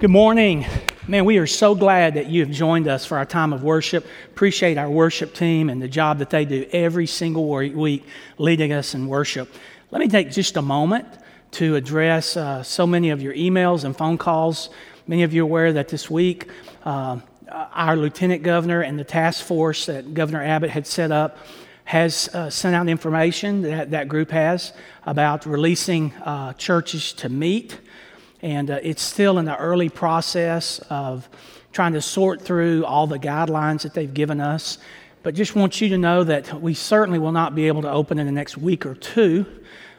Good morning. Man, we are so glad that you have joined us for our time of worship. Appreciate our worship team and the job that they do every single week leading us in worship. Let me take just a moment to address uh, so many of your emails and phone calls. Many of you are aware that this week uh, our lieutenant governor and the task force that Governor Abbott had set up has uh, sent out information that that group has about releasing uh, churches to meet and uh, it's still in the early process of trying to sort through all the guidelines that they've given us. But just want you to know that we certainly will not be able to open in the next week or two,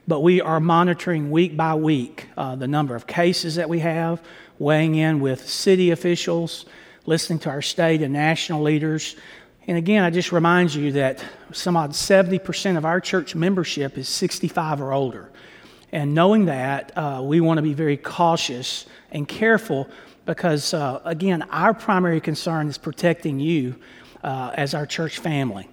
but we are monitoring week by week uh, the number of cases that we have, weighing in with city officials, listening to our state and national leaders. And again, I just remind you that some odd 70% of our church membership is 65 or older. And knowing that, uh, we want to be very cautious and careful because, uh, again, our primary concern is protecting you uh, as our church family.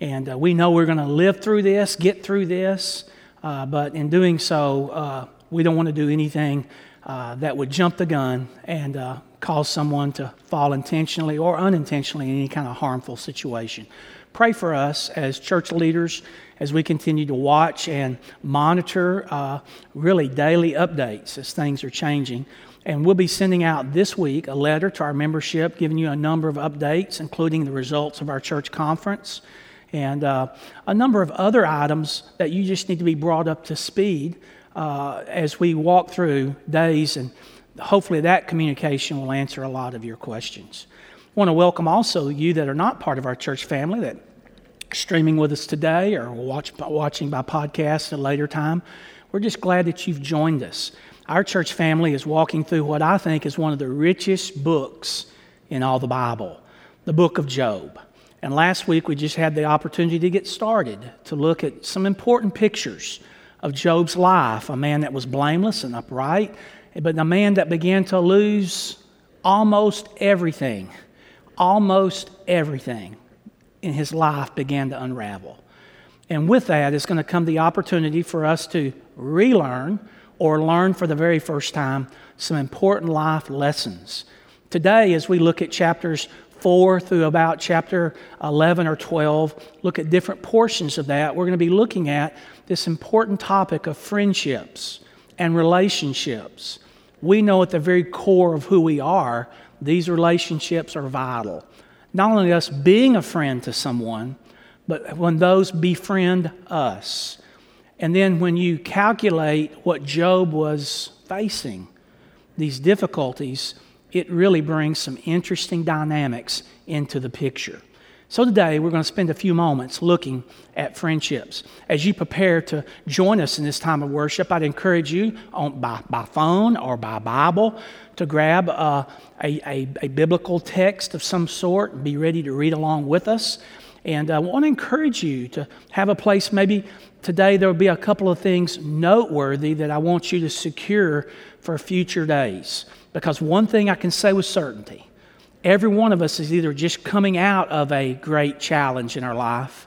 And uh, we know we're going to live through this, get through this, uh, but in doing so, uh, we don't want to do anything that would jump the gun and cause someone to fall intentionally or unintentionally in any kind of harmful situation. Pray for us as church leaders as we continue to watch and monitor uh, really daily updates as things are changing. And we'll be sending out this week a letter to our membership giving you a number of updates, including the results of our church conference and uh, a number of other items that you just need to be brought up to speed uh, as we walk through days. And hopefully, that communication will answer a lot of your questions. I want to welcome also you that are not part of our church family that streaming with us today or watch, watching by podcast at a later time, we're just glad that you've joined us. Our church family is walking through what I think is one of the richest books in all the Bible, the book of Job. And last week we just had the opportunity to get started to look at some important pictures of Job's life, a man that was blameless and upright, but the man that began to lose almost everything. Almost everything in his life began to unravel. And with that is going to come the opportunity for us to relearn or learn for the very first time some important life lessons. Today, as we look at chapters 4 through about chapter 11 or 12, look at different portions of that, we're going to be looking at this important topic of friendships and relationships. We know at the very core of who we are, these relationships are vital not only us being a friend to someone, but when those befriend us. And then when you calculate what Job was facing, these difficulties, it really brings some interesting dynamics into the picture. So, today we're going to spend a few moments looking at friendships. As you prepare to join us in this time of worship, I'd encourage you on, by, by phone or by Bible to grab uh, a, a, a, biblical text of some sort and be ready to read along with us. And I want to encourage you to have a place, maybe today there will be a couple of things noteworthy that I want you to secure for future days. Because one thing I can say with certainty Every one of us is either just coming out of a great challenge in our life,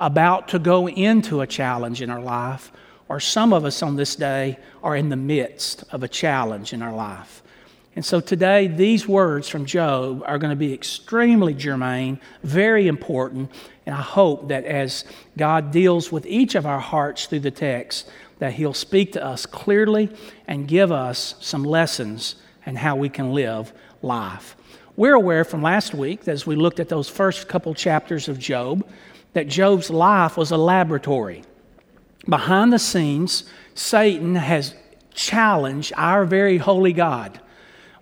about to go into a challenge in our life, or some of us on this day are in the midst of a challenge in our life. And so today, these words from Job are going to be extremely germane, very important, and I hope that as God deals with each of our hearts through the text, that He'll speak to us clearly and give us some lessons and how we can live life. We're aware from last week, as we looked at those first couple chapters of Job, that Job's life was a laboratory. Behind the scenes, Satan has challenged our very holy God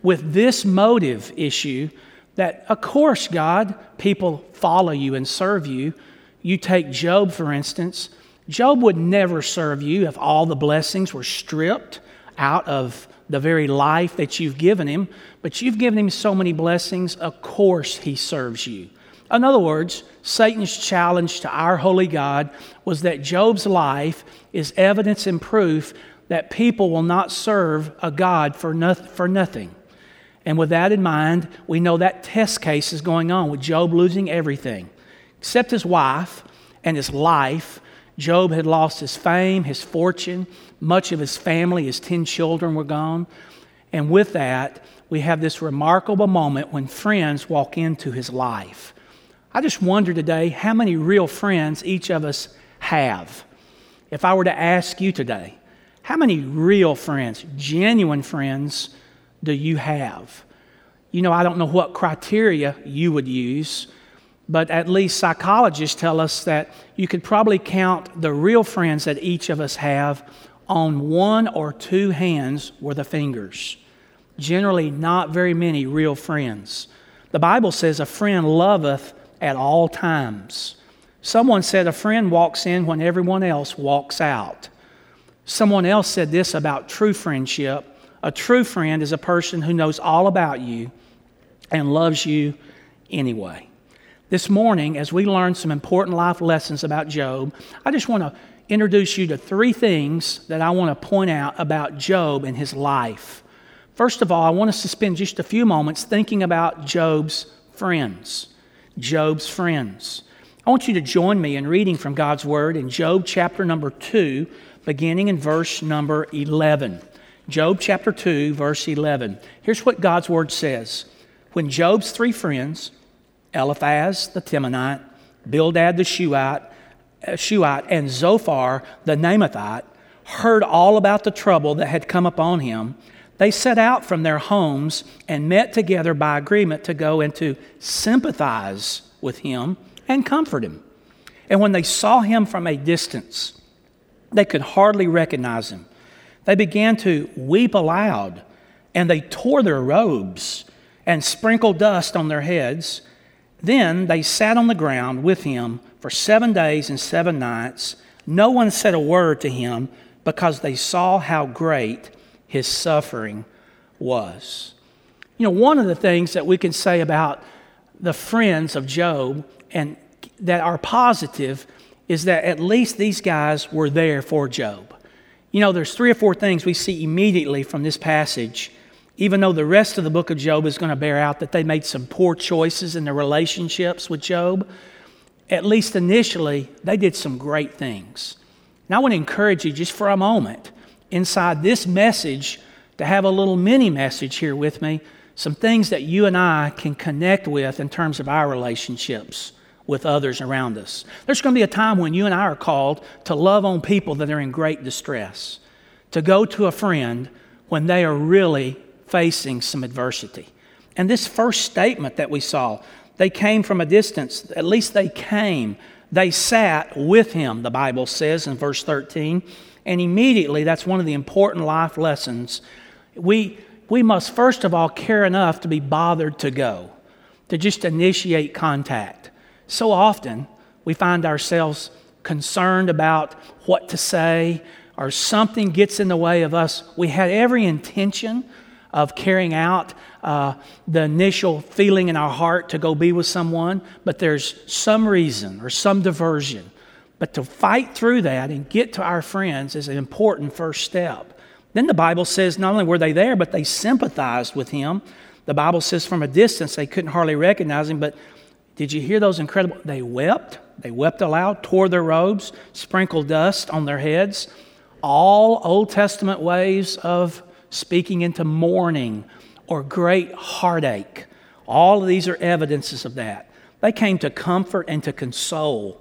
with this motive issue that, of course, God, people follow you and serve you. You take Job, for instance. Job would never serve you if all the blessings were stripped out of the very life that you've given him, but you've given him so many blessings, of course he serves you. In other words, Satan's challenge to our holy God was that Job's life is evidence and proof that people will not serve a God for, no, for nothing. And with that in mind, we know that test case is going on with Job losing everything except his wife and his life. Job had lost his fame, his fortune, much of his family, his 10 children were gone. And with that, we have this remarkable moment when friends walk into his life. I just wonder today how many real friends each of us have. If I were to ask you today, how many real friends, genuine friends, do you have? You know, I don't know what criteria you would use, but at least psychologists tell us that you could probably count the real friends that each of us have on one or two hands worth of fingers. Generally, not very many real friends. The Bible says, A friend loveth at all times. Someone said, A friend walks in when everyone else walks out. Someone else said this about true friendship a true friend is a person who knows all about you and loves you anyway. This morning, as we learn some important life lessons about Job, I just want to introduce you to three things that I want to point out about Job and his life. First of all, I want us to spend just a few moments thinking about Job's friends. Job's friends. I want you to join me in reading from God's Word in Job chapter number 2, beginning in verse number 11. Job chapter 2, verse 11. Here's what God's Word says When Job's three friends, Eliphaz the Temanite, Bildad the Shuhite, uh, Shuhite, and Zophar the Naamathite heard all about the trouble that had come upon him, they set out from their homes and met together by agreement to go and to sympathize with him and comfort him. And when they saw him from a distance, they could hardly recognize him. They began to weep aloud, and they tore their robes and sprinkled dust on their heads. Then they sat on the ground with him for seven days and seven nights. No one said a word to him because they saw how great his suffering was. You know, one of the things that we can say about the friends of Job and that are positive is that at least these guys were there for Job. You know, there's three or four things we see immediately from this passage even though the rest of the book of Job is going to bear out that they made some poor choices in their relationships with Job, at least initially, they did some great things. And I want to encourage you just for a moment inside this message to have a little mini message here with me, some things that you and I can connect with in terms of our relationships with others around us. There's going to be a time when you and I are called to love on people that are in great distress, to go to a friend when they are really facing some adversity. And this first statement that we saw, they came from a distance, at least they came. They sat with him, the Bible says in verse 13. And immediately, that's one of the important life lessons. We, we must first of all care enough to be bothered to go, to just initiate contact. So often, we find ourselves concerned about what to say, or something gets in the way of us. We had every intention of carrying out uh, the initial feeling in our heart to go be with someone, but there's some reason or some diversion. But to fight through that and get to our friends is an important first step. Then the Bible says not only were they there, but they sympathized with him. The Bible says from a distance they couldn't hardly recognize him, but did you hear those incredible? They wept. They wept aloud, tore their robes, sprinkled dust on their heads. All Old Testament ways of speaking into mourning or great heartache. All of these are evidences of that. They came to comfort and to console.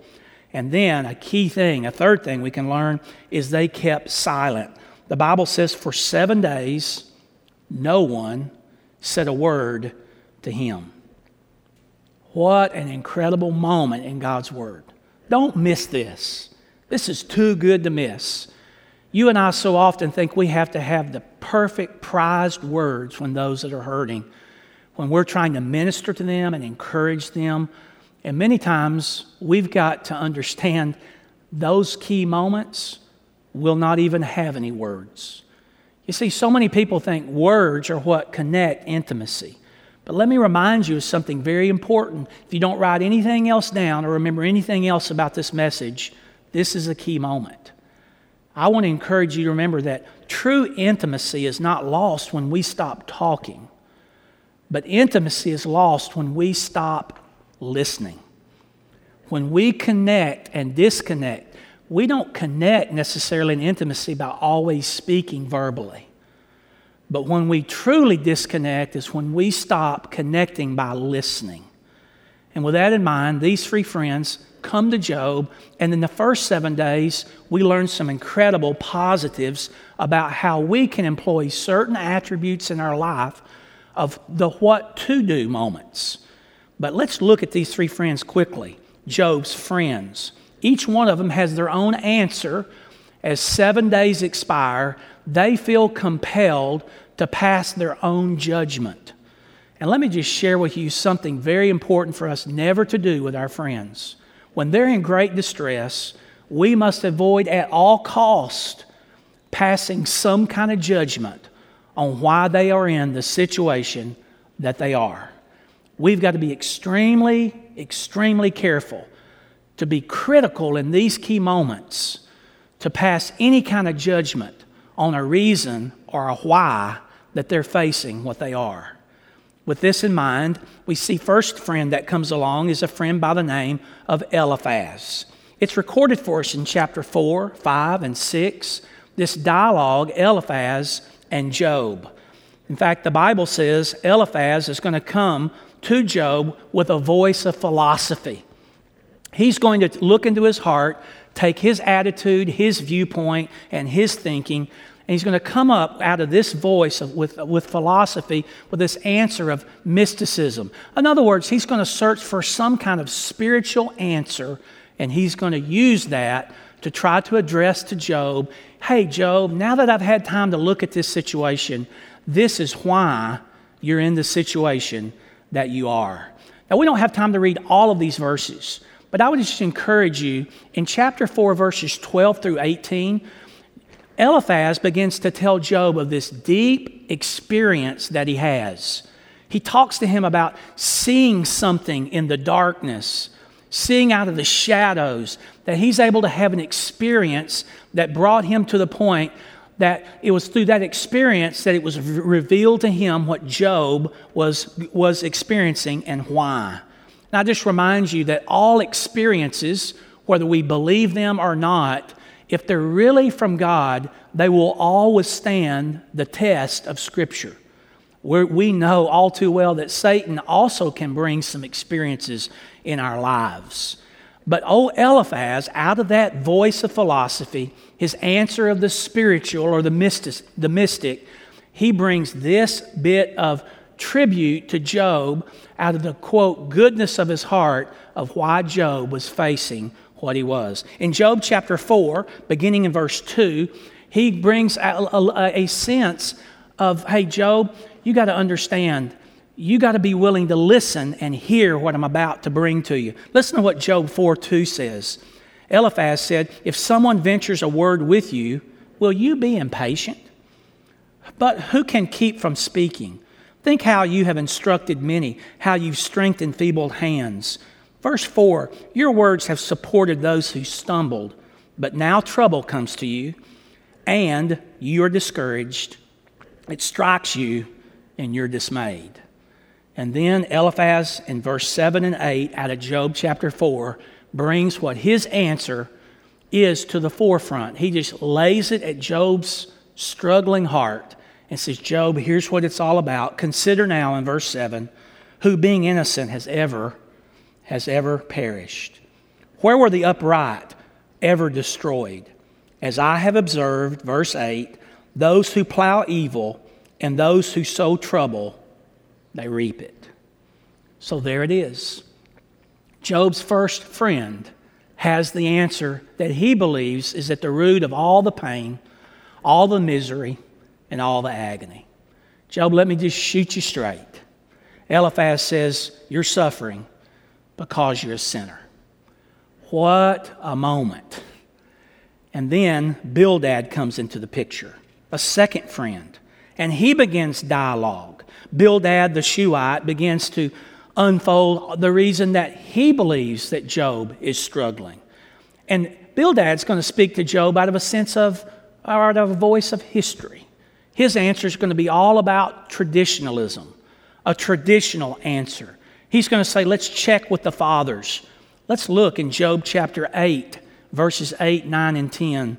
And then a key thing, a third thing we can learn is they kept silent. The Bible says for seven days, no one said a word to him. What an incredible moment in God's Word. Don't miss this. This is too good to miss. You and I so often think we have to have the perfect, prized words when those that are hurting, when we're trying to minister to them and encourage them. And many times we've got to understand those key moments will not even have any words. You see, so many people think words are what connect intimacy. But let me remind you of something very important. If you don't write anything else down or remember anything else about this message, this is a key moment. I want to encourage you to remember that true intimacy is not lost when we stop talking, but intimacy is lost when we stop listening. When we connect and disconnect, we don't connect necessarily in intimacy by always speaking verbally. But when we truly disconnect is when we stop connecting by listening. And with that in mind, these three friends come to Job, and in the first seven days, we learn some incredible positives about how we can employ certain attributes in our life of the what to do moments. But let's look at these three friends quickly Job's friends. Each one of them has their own answer. As seven days expire, they feel compelled to pass their own judgment. And let me just share with you something very important for us never to do with our friends. When they're in great distress, we must avoid at all cost passing some kind of judgment on why they are in the situation that they are. We've got to be extremely, extremely careful to be critical in these key moments, to pass any kind of judgment on a reason or a why that they're facing what they are. With this in mind, we see first friend that comes along is a friend by the name of Eliphaz. It's recorded for us in chapter 4, 5, and 6. This dialogue, Eliphaz and Job. In fact, the Bible says Eliphaz is going to come to Job with a voice of philosophy. He's going to look into his heart, take his attitude, his viewpoint, and his thinking, and he's going to come up out of this voice of, with, with philosophy with this answer of mysticism. In other words, he's going to search for some kind of spiritual answer, and he's going to use that to try to address to Job hey, Job, now that I've had time to look at this situation, this is why you're in the situation that you are. Now, we don't have time to read all of these verses, but I would just encourage you in chapter 4, verses 12 through 18. Eliphaz begins to tell Job of this deep experience that he has. He talks to him about seeing something in the darkness, seeing out of the shadows, that he's able to have an experience that brought him to the point that it was through that experience that it was revealed to him what Job was, was experiencing and why. Now, I just remind you that all experiences, whether we believe them or not, if they're really from God, they will all withstand the test of Scripture. We're, we know all too well that Satan also can bring some experiences in our lives. But old Eliphaz, out of that voice of philosophy, his answer of the spiritual or the the mystic, he brings this bit of tribute to Job out of the quote, goodness of his heart of why Job was facing what he was. In Job chapter 4, beginning in verse 2, he brings a, a, a sense of, hey, Job, you got to understand you got to be willing to listen and hear what I'm about to bring to you. Listen to what Job 4 2 says. Eliphaz said, If someone ventures a word with you, will you be impatient? But who can keep from speaking? Think how you have instructed many, how you've strengthened feeble hands. Verse 4 Your words have supported those who stumbled, but now trouble comes to you, and you are discouraged. It strikes you, and you're dismayed. And then Eliphaz in verse 7 and 8 out of Job chapter 4 brings what his answer is to the forefront. He just lays it at Job's struggling heart and says, Job, here's what it's all about. Consider now in verse 7 who being innocent has ever has ever perished. Where were the upright ever destroyed? As I have observed, verse 8, those who plow evil and those who sow trouble they reap it. So there it is. Job's first friend has the answer that he believes is at the root of all the pain, all the misery, and all the agony. Job, let me just shoot you straight. Eliphaz says, You're suffering because you're a sinner. What a moment. And then Bildad comes into the picture, a second friend, and he begins dialogue. Bildad the Shuhite begins to unfold the reason that he believes that Job is struggling. And Bildad's going to speak to Job out of a sense of, out of a voice of history. His answer is going to be all about traditionalism, a traditional answer. He's going to say, let's check with the fathers. Let's look in Job chapter 8, verses 8, 9, and 10.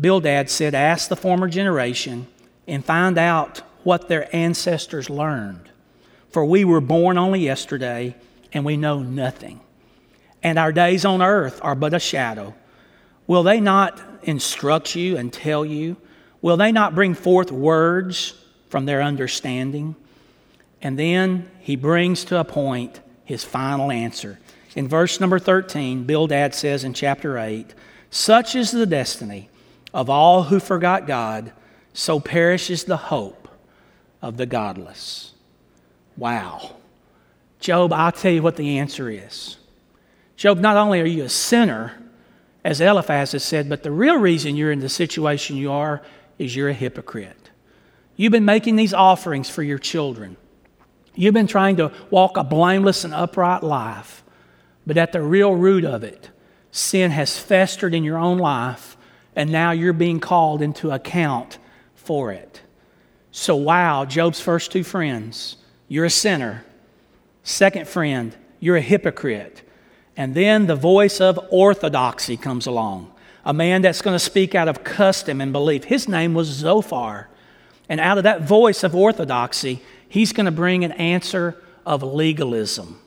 Bildad said, Ask the former generation and find out what their ancestors learned. For we were born only yesterday, and we know nothing. And our days on earth are but a shadow. Will they not instruct you and tell you? Will they not bring forth words from their understanding? And then he brings to a point his final answer. In verse number 13, Bildad says in chapter 8, Such is the destiny of all who forgot God, so perishes the hope of the godless. Wow. Job, I'll tell you what the answer is. Job, not only are you a sinner, as Eliphaz has said, but the real reason you're in the situation you are is you're a hypocrite. You've been making these offerings for your children. You've been trying to walk a blameless and upright life, but at the real root of it, sin has festered in your own life, and now you're being called into account for it. So, wow, Job's first two friends, you're a sinner. Second friend, you're a hypocrite. And then the voice of orthodoxy comes along, a man that's going to speak out of custom and belief. His name was Zophar. And out of that voice of orthodoxy, he's going to bring an answer of legalism.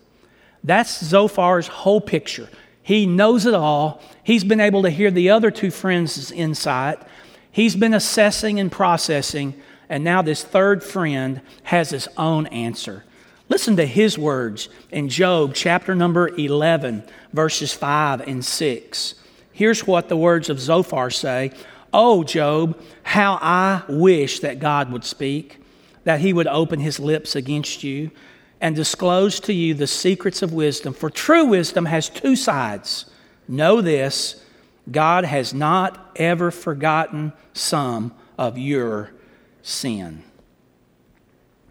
That's Zophar's whole picture. He knows it all. He's been able to hear the other two friends' insight. He's been assessing and processing, and now this third friend has his own answer. Listen to his words in Job chapter number 11, verses 5 and 6. Here's what the words of Zophar say Oh, Job, how I wish that God would speak, that he would open his lips against you and disclose to you the secrets of wisdom. For true wisdom has two sides. Know this God has not ever forgotten some of your sin.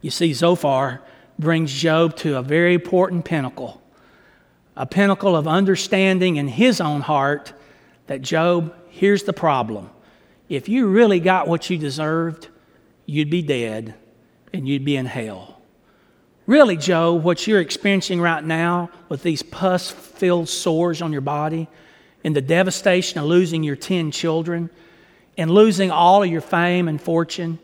You see, Zophar brings Job to a very important pinnacle, a pinnacle of understanding in his own heart that Job, here's the problem. If you really got what you deserved, you'd be dead and you'd be in hell. Really, Job, what you're experiencing right now with these pus filled sores on your body and the devastation of losing your 10 children and losing all of your fame and fortune,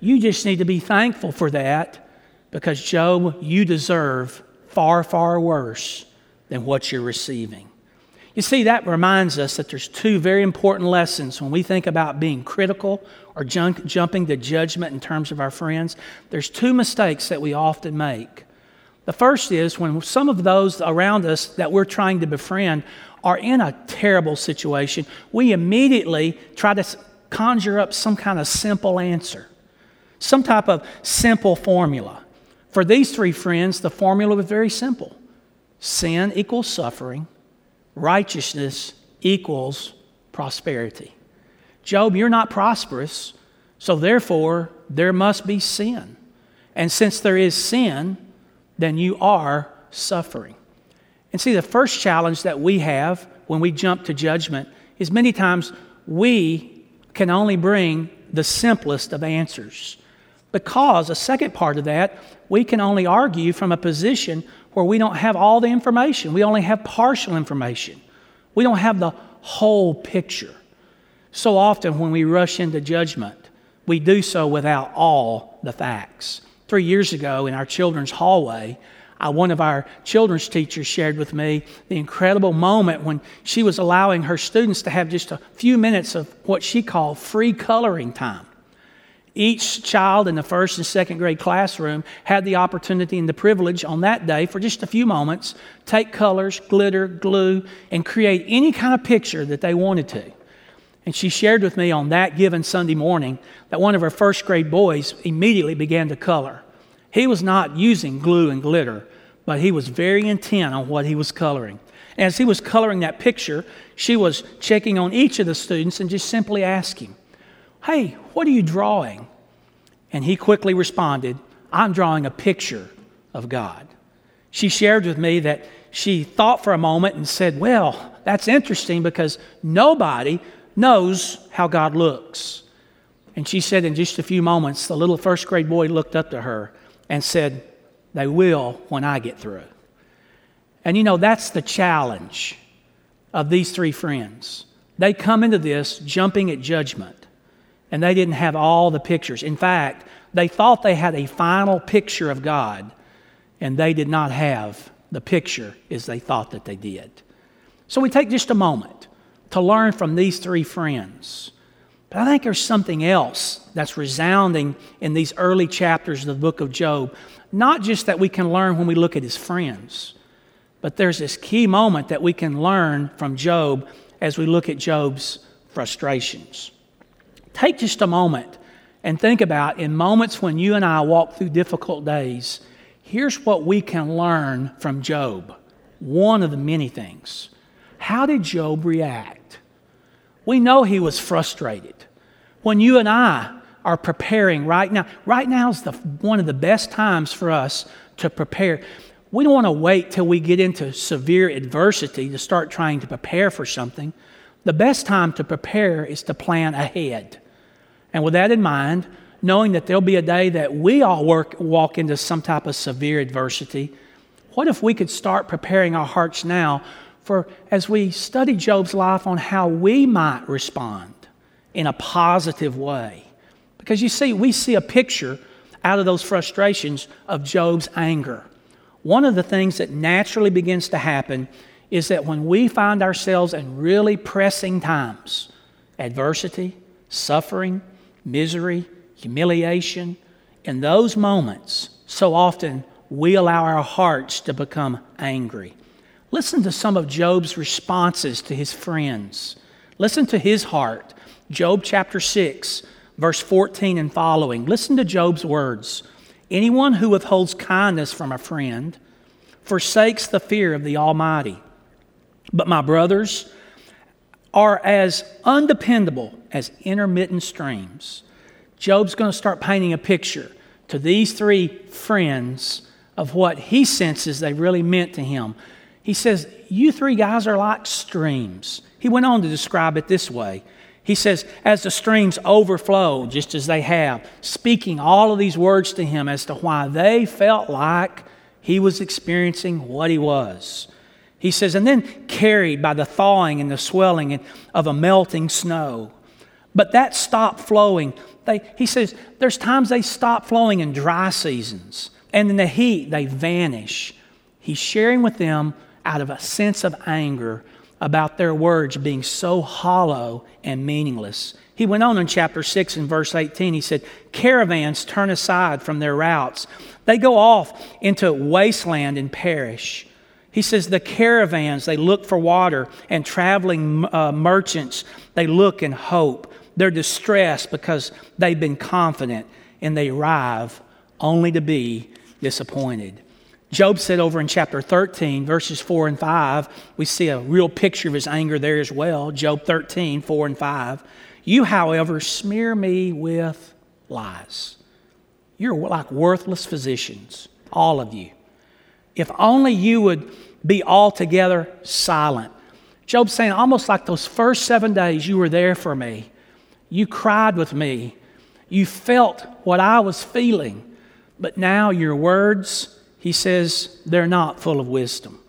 you just need to be thankful for that because, Job, you deserve far, far worse than what you're receiving. You see, that reminds us that there's two very important lessons when we think about being critical or junk, jumping to judgment in terms of our friends. There's two mistakes that we often make. The first is when some of those around us that we're trying to befriend are in a terrible situation, we immediately try to conjure up some kind of simple answer, some type of simple formula. For these three friends, the formula was very simple sin equals suffering, righteousness equals prosperity. Job, you're not prosperous, so therefore there must be sin. And since there is sin, then you are suffering. And see, the first challenge that we have when we jump to judgment is many times we can only bring the simplest of answers. Because a second part of that, we can only argue from a position where we don't have all the information. We only have partial information. We don't have the whole picture. So often when we rush into judgment, we do so without all the facts. Three years ago in our children's hallway, uh, one of our children's teachers shared with me the incredible moment when she was allowing her students to have just a few minutes of what she called free coloring time. Each child in the first and second grade classroom had the opportunity and the privilege on that day for just a few moments take colors, glitter, glue, and create any kind of picture that they wanted to. And she shared with me on that given Sunday morning that one of her first grade boys immediately began to color. He was not using glue and glitter, but he was very intent on what he was coloring. As he was coloring that picture, she was checking on each of the students and just simply asking, Hey, what are you drawing? And he quickly responded, I'm drawing a picture of God. She shared with me that she thought for a moment and said, Well, that's interesting because nobody knows how God looks. And she said, in just a few moments, the little first grade boy looked up to her and said, They will when I get through. And you know, that's the challenge of these three friends. They come into this jumping at judgment. And they didn't have all the pictures. In fact, they thought they had a final picture of God, and they did not have the picture as they thought that they did. So we take just a moment to learn from these three friends. But I think there's something else that's resounding in these early chapters of the book of Job. Not just that we can learn when we look at his friends, but there's this key moment that we can learn from Job as we look at Job's frustrations. Take just a moment and think about in moments when you and I walk through difficult days, here's what we can learn from Job. One of the many things. How did Job react? We know he was frustrated. When you and I are preparing right now, right now is the, one of the best times for us to prepare. We don't want to wait till we get into severe adversity to start trying to prepare for something. The best time to prepare is to plan ahead. And with that in mind, knowing that there'll be a day that we all work, walk into some type of severe adversity, what if we could start preparing our hearts now for as we study Job's life on how we might respond in a positive way? Because you see, we see a picture out of those frustrations of Job's anger. One of the things that naturally begins to happen is that when we find ourselves in really pressing times, adversity, suffering, misery, humiliation, in those moments, so often we allow our hearts to become angry. Listen to some of Job's responses to his friends. Listen to his heart. Job chapter 6, verse 14 and following. Listen to Job's words. Anyone who withholds kindness from a friend forsakes the fear of the Almighty. But my brothers are as undependable as intermittent streams. Job's going to start painting a picture to these three friends of what he senses they really meant to him. He says, You three guys are like streams. He went on to describe it this way. He says, As the streams overflow, just as they have, speaking all of these words to him as to why they felt like he was experiencing what he was. He says, and then carried by the thawing and the swelling of a melting snow. But that stopped flowing. They, he says, there's times they stop flowing in dry seasons, and in the heat they vanish. He's sharing with them out of a sense of anger about their words being so hollow and meaningless. He went on in chapter 6 and verse 18. He said, Caravans turn aside from their routes, they go off into wasteland and perish. He says the caravans, they look for water, and traveling uh, merchants, they look and hope. They're distressed because they've been confident and they arrive only to be disappointed. Job said over in chapter 13, verses 4 and 5, we see a real picture of his anger there as well. Job 13, 4 and 5. You, however, smear me with lies. You're like worthless physicians, all of you. If only you would be altogether silent. Job's saying, almost like those first seven days, you were there for me. You cried with me. You felt what I was feeling. But now your words, he says, they're not full of wisdom.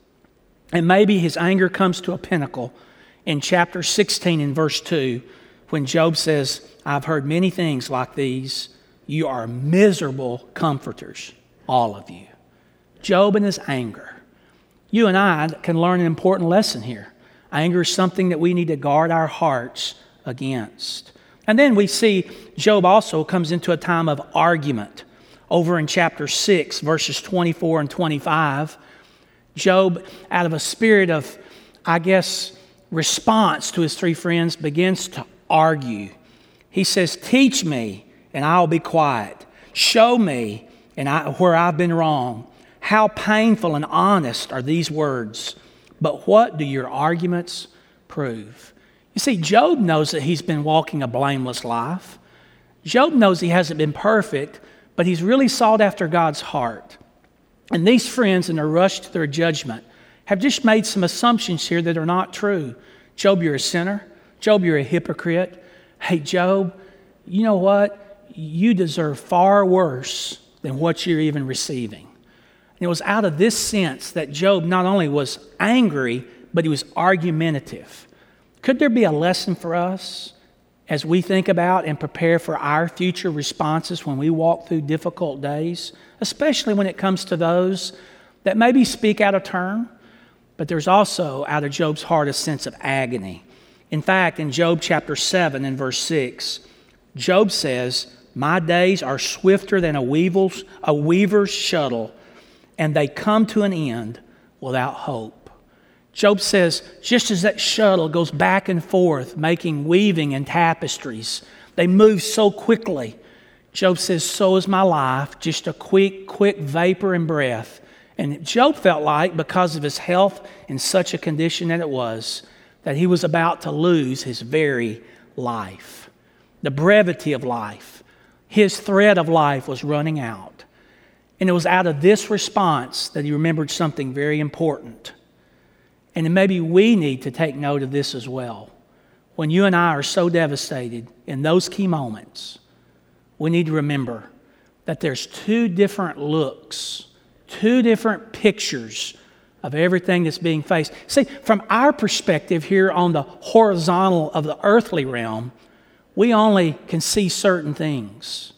And maybe his anger comes to a pinnacle in chapter 16 in verse 2 when Job says, I've heard many things like these. You are miserable comforters, all of you. Job and his anger. You and I can learn an important lesson here. Anger is something that we need to guard our hearts against. And then we see Job also comes into a time of argument. Over in chapter 6, verses 24 and 25, Job, out of a spirit of, I guess, response to his three friends, begins to argue. He says, Teach me, and I'll be quiet. Show me and I, where I've been wrong. How painful and honest are these words. But what do your arguments prove? You see, Job knows that he's been walking a blameless life. Job knows he hasn't been perfect, but he's really sought after God's heart. And these friends, in a rush to their judgment, have just made some assumptions here that are not true. Job, you're a sinner. Job, you're a hypocrite. Hey, Job, you know what? You deserve far worse than what you're even receiving. And it was out of this sense that Job not only was angry, but he was argumentative. Could there be a lesson for us as we think about and prepare for our future responses when we walk through difficult days, especially when it comes to those that maybe speak out of turn, but there's also out of Job's heart a sense of agony. In fact, in Job chapter 7 and verse 6, Job says, My days are swifter than a weaver's, a weaver's shuttle, and they come to an end without hope. Job says, just as that shuttle goes back and forth, making weaving and tapestries, they move so quickly. Job says, so is my life, just a quick, quick vapor and breath. And Job felt like, because of his health in such a condition that it was, that he was about to lose his very life. The brevity of life, his thread of life was running out. And it was out of this response that he remembered something very important. And maybe we need to take note of this as well. When you and I are so devastated in those key moments, we need to remember that there's two different looks, two different pictures of everything that's being faced. See, from our perspective here on the horizontal of the earthly realm, we only can see certain things.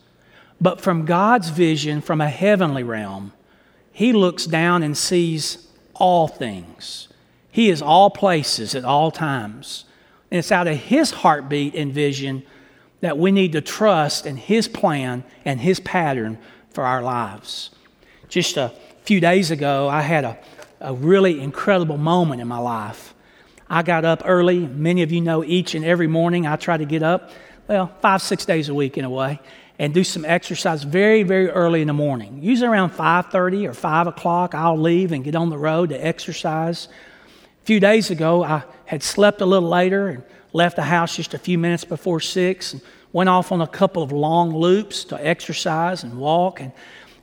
But from God's vision, from a heavenly realm, He looks down and sees all things. He is all places at all times. And it's out of His heartbeat and vision that we need to trust in His plan and His pattern for our lives. Just a few days ago, I had a, a really incredible moment in my life. I got up early. Many of you know each and every morning I try to get up, well, five, six days a week in a way, and do some exercise very, very early in the morning. Usually around 5.30 or 5 o'clock, I'll leave and get on the road to exercise a few days ago, I had slept a little later and left the house just a few minutes before six and went off on a couple of long loops to exercise and walk. And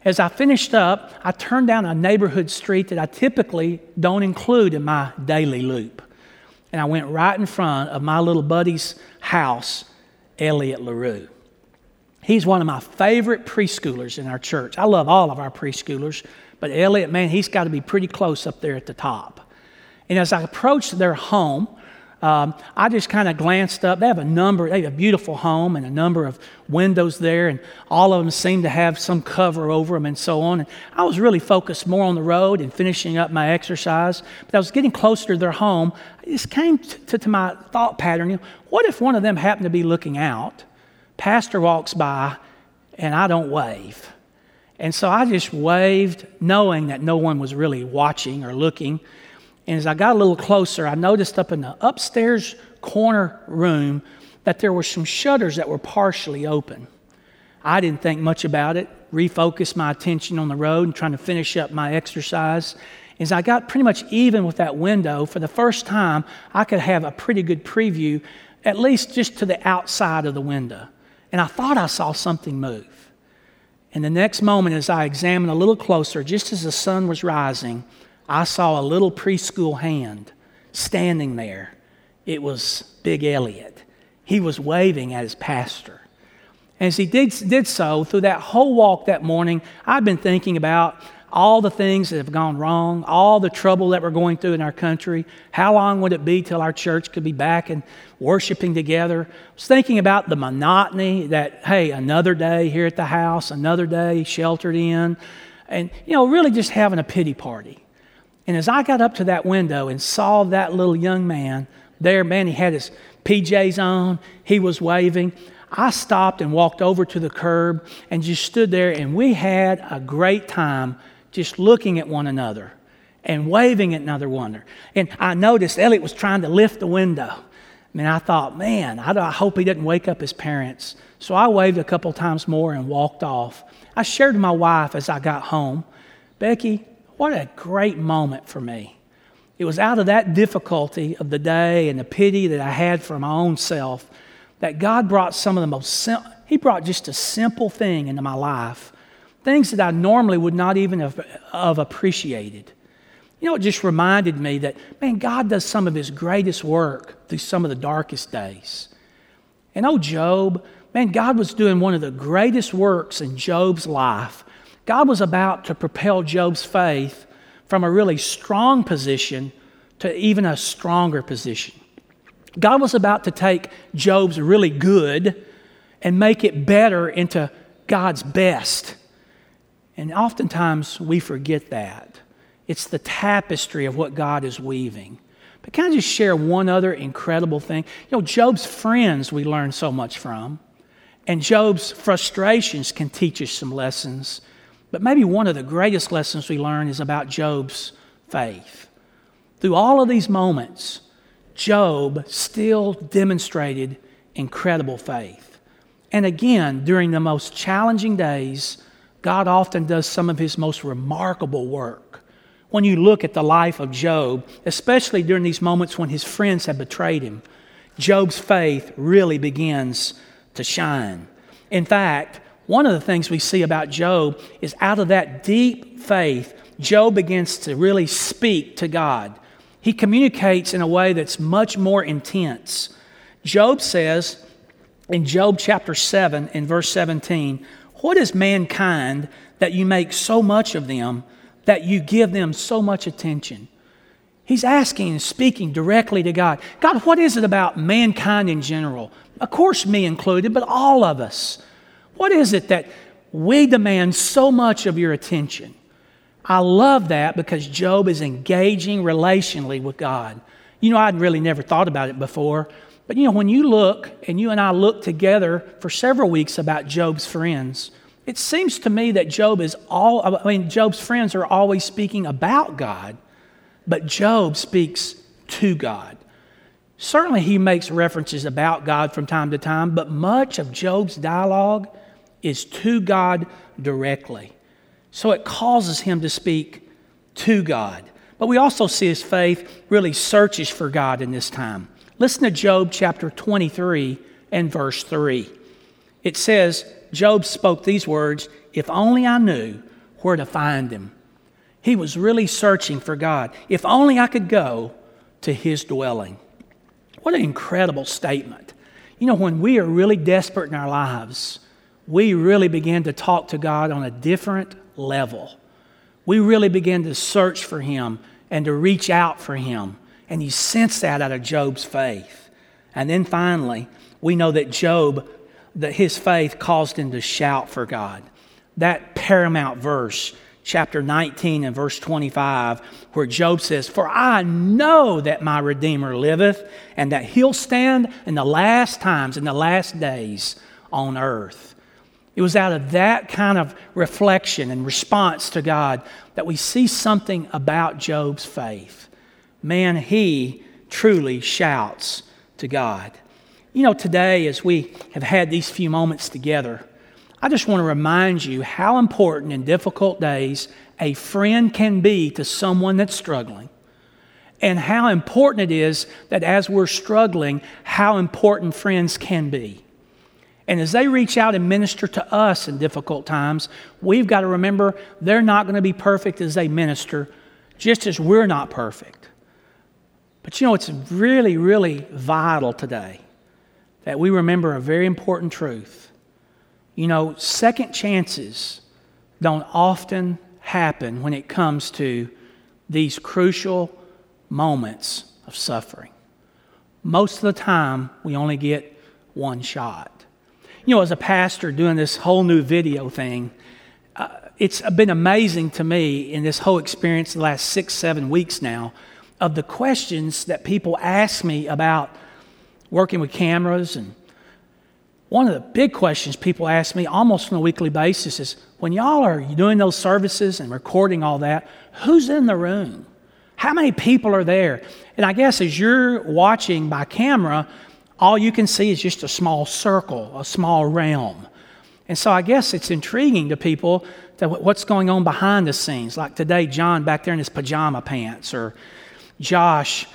as I finished up, I turned down a neighborhood street that I typically don't include in my daily loop. And I went right in front of my little buddy's house, Elliot LaRue. He's one of my favorite preschoolers in our church. I love all of our preschoolers, but Elliot, man, he's got to be pretty close up there at the top. And as I approached their home, um, I just kind of glanced up. They have a number, they have a beautiful home and a number of windows there, and all of them seem to have some cover over them and so on. And I was really focused more on the road and finishing up my exercise. But I was getting closer to their home. It just came to, to my thought pattern you know, what if one of them happened to be looking out? Pastor walks by, and I don't wave. And so I just waved, knowing that no one was really watching or looking. And as I got a little closer, I noticed up in the upstairs corner room that there were some shutters that were partially open. I didn't think much about it, refocused my attention on the road and trying to finish up my exercise. As I got pretty much even with that window, for the first time, I could have a pretty good preview, at least just to the outside of the window. And I thought I saw something move. And the next moment, as I examined a little closer, just as the sun was rising, I saw a little preschool hand standing there. It was Big Elliot. He was waving at his pastor. As he did, did so, through that whole walk that morning, I've been thinking about all the things that have gone wrong, all the trouble that we're going through in our country. How long would it be till our church could be back and worshiping together? I was thinking about the monotony that, hey, another day here at the house, another day sheltered in, and, you know, really just having a pity party. And as I got up to that window and saw that little young man there, man, he had his PJs on, he was waving. I stopped and walked over to the curb and just stood there, and we had a great time just looking at one another and waving at another one. And I noticed Elliot was trying to lift the window. I mean, I thought, man, I hope he didn't wake up his parents. So I waved a couple times more and walked off. I shared with my wife as I got home, Becky, what a great moment for me. It was out of that difficulty of the day and the pity that I had for my own self that God brought some of the most, He brought just a simple thing into my life, things that I normally would not even have, have appreciated. You know, it just reminded me that, man, God does some of His greatest work through some of the darkest days. And oh, Job, man, God was doing one of the greatest works in Job's life God was about to propel Job's faith from a really strong position to even a stronger position. God was about to take Job's really good and make it better into God's best. And oftentimes we forget that. It's the tapestry of what God is weaving. But can I just share one other incredible thing? You know, Job's friends we learn so much from, and Job's frustrations can teach us some lessons. But maybe one of the greatest lessons we learn is about Job's faith. Through all of these moments, Job still demonstrated incredible faith. And again, during the most challenging days, God often does some of his most remarkable work. When you look at the life of Job, especially during these moments when his friends have betrayed him, Job's faith really begins to shine. In fact, one of the things we see about Job is out of that deep faith, Job begins to really speak to God. He communicates in a way that's much more intense. Job says in Job chapter 7, in verse 17, What is mankind that you make so much of them, that you give them so much attention? He's asking and speaking directly to God. God, what is it about mankind in general? Of course, me included, but all of us. What is it that we demand so much of your attention? I love that because Job is engaging relationally with God. You know, I'd really never thought about it before. But you know, when you look and you and I look together for several weeks about Job's friends, it seems to me that Job is all, I mean, Job's friends are always speaking about God, but Job speaks to God. Certainly, he makes references about God from time to time, but much of Job's dialogue is to God directly. So it causes him to speak to God. But we also see his faith really searches for God in this time. Listen to Job chapter 23 and verse 3. It says, Job spoke these words If only I knew where to find him. He was really searching for God. If only I could go to his dwelling. What an incredible statement. You know, when we are really desperate in our lives, we really begin to talk to God on a different level. We really begin to search for him and to reach out for him. And you sense that out of Job's faith. And then finally, we know that Job, that his faith caused him to shout for God. That paramount verse, chapter 19 and verse 25, where Job says, For I know that my Redeemer liveth, and that he'll stand in the last times, in the last days on earth. It was out of that kind of reflection and response to God that we see something about Job's faith. Man, he truly shouts to God. You know, today, as we have had these few moments together, I just want to remind you how important in difficult days a friend can be to someone that's struggling. And how important it is that as we're struggling, how important friends can be. And as they reach out and minister to us in difficult times, we've got to remember they're not going to be perfect as they minister, just as we're not perfect. But you know, it's really, really vital today that we remember a very important truth. You know, second chances don't often happen when it comes to these crucial moments of suffering. Most of the time, we only get one shot. You know, as a pastor doing this whole new video thing, uh, it's been amazing to me in this whole experience the last six, seven weeks now of the questions that people ask me about working with cameras. And one of the big questions people ask me almost on a weekly basis is when y'all are doing those services and recording all that, who's in the room? How many people are there? And I guess as you're watching by camera, all you can see is just a small circle, a small realm. And so I guess it's intriguing to people that what's going on behind the scenes. Like today, John back there in his pajama pants, or Josh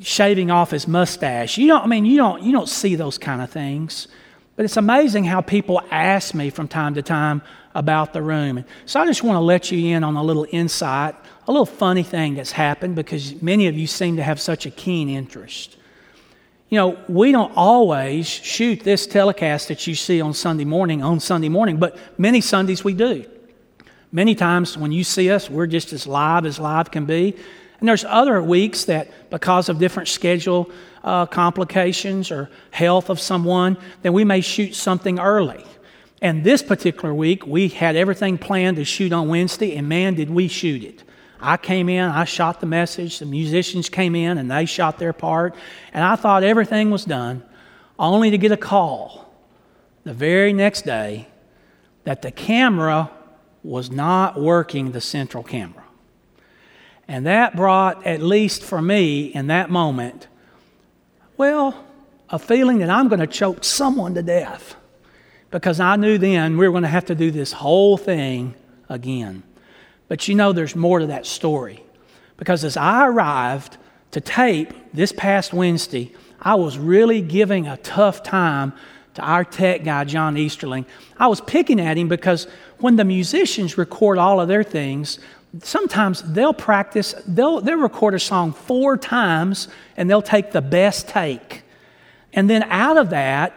shaving off his mustache. You don't, I mean, you don't, you don't see those kind of things. But it's amazing how people ask me from time to time about the room. So I just want to let you in on a little insight, a little funny thing that's happened because many of you seem to have such a keen interest. You know, we don't always shoot this telecast that you see on Sunday morning on Sunday morning, but many Sundays we do. Many times when you see us, we're just as live as live can be. And there's other weeks that, because of different schedule uh, complications or health of someone, then we may shoot something early. And this particular week, we had everything planned to shoot on Wednesday, and man, did we shoot it. I came in, I shot the message, the musicians came in and they shot their part, and I thought everything was done, only to get a call the very next day that the camera was not working, the central camera. And that brought, at least for me in that moment, well, a feeling that I'm going to choke someone to death because I knew then we were going to have to do this whole thing again. But you know, there's more to that story. Because as I arrived to tape this past Wednesday, I was really giving a tough time to our tech guy, John Easterling. I was picking at him because when the musicians record all of their things, sometimes they'll practice, they'll, they'll record a song four times and they'll take the best take. And then out of that,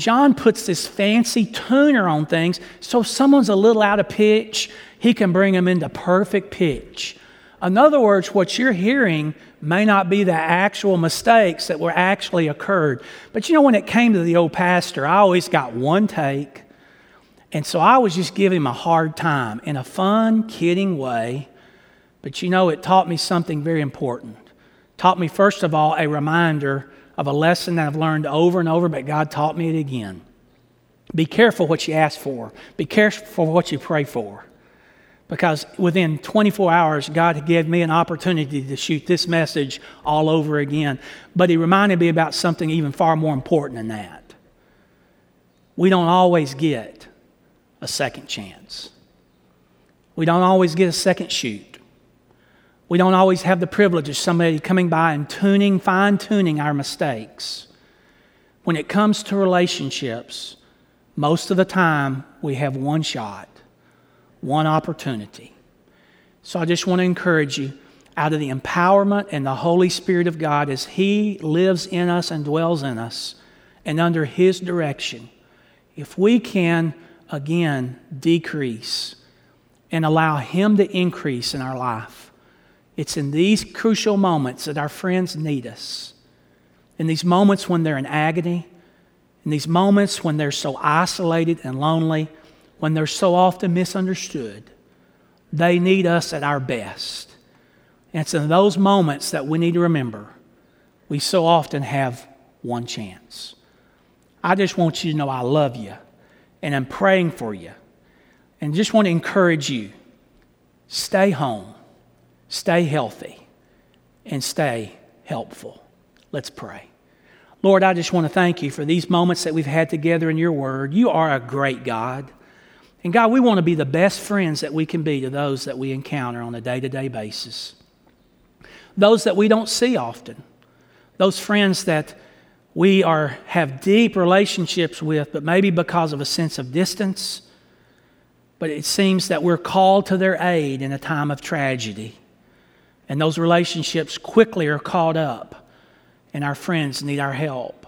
John puts this fancy tuner on things so someone's a little out of pitch, he can bring them into perfect pitch. In other words, what you're hearing may not be the actual mistakes that were actually occurred. But you know, when it came to the old pastor, I always got one take. And so I was just giving him a hard time in a fun, kidding way. But you know, it taught me something very important. Taught me, first of all, a reminder of a lesson that I've learned over and over, but God taught me it again. Be careful what you ask for, be careful what you pray for. Because within 24 hours, God gave me an opportunity to shoot this message all over again. But He reminded me about something even far more important than that. We don't always get a second chance, we don't always get a second shoot. We don't always have the privilege of somebody coming by and tuning, fine tuning our mistakes. When it comes to relationships, most of the time we have one shot, one opportunity. So I just want to encourage you out of the empowerment and the Holy Spirit of God as He lives in us and dwells in us and under His direction, if we can again decrease and allow Him to increase in our life it's in these crucial moments that our friends need us. In these moments when they're in agony, in these moments when they're so isolated and lonely, when they're so often misunderstood, they need us at our best. And it's in those moments that we need to remember we so often have one chance. I just want you to know I love you and I'm praying for you. And just want to encourage you stay home stay healthy, and stay helpful. Let's pray. Lord, I just want to thank you for these moments that we've had together in your word. You are a great God. And God, we want to be the best friends that we can be to those that we encounter on a day to day basis. Those that we don't see often. Those friends that we are, have deep relationships with, but maybe because of a sense of distance. But it seems that we're called to their aid in a time of tragedy. And those relationships quickly are caught up, and our friends need our help.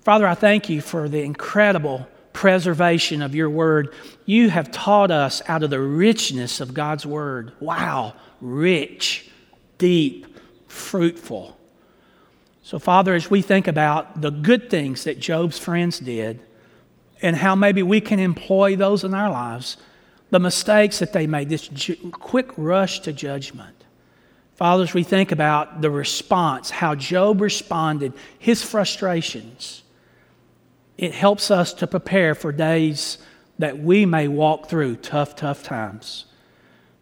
Father, I thank you for the incredible preservation of your word. You have taught us out of the richness of God's word. Wow, rich, deep, fruitful. So, Father, as we think about the good things that Job's friends did and how maybe we can employ those in our lives, the mistakes that they made, this quick rush to judgment. Fathers, we think about the response, how Job responded, his frustrations. It helps us to prepare for days that we may walk through tough, tough times.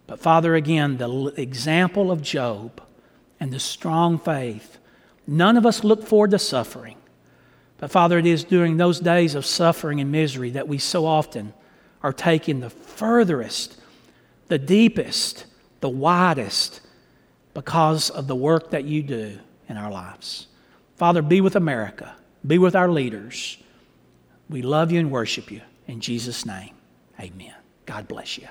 But, Father, again, the example of Job and the strong faith, none of us look forward to suffering. But, Father, it is during those days of suffering and misery that we so often are taking the furthest, the deepest, the widest, because of the work that you do in our lives. Father, be with America, be with our leaders. We love you and worship you. In Jesus' name, amen. God bless you.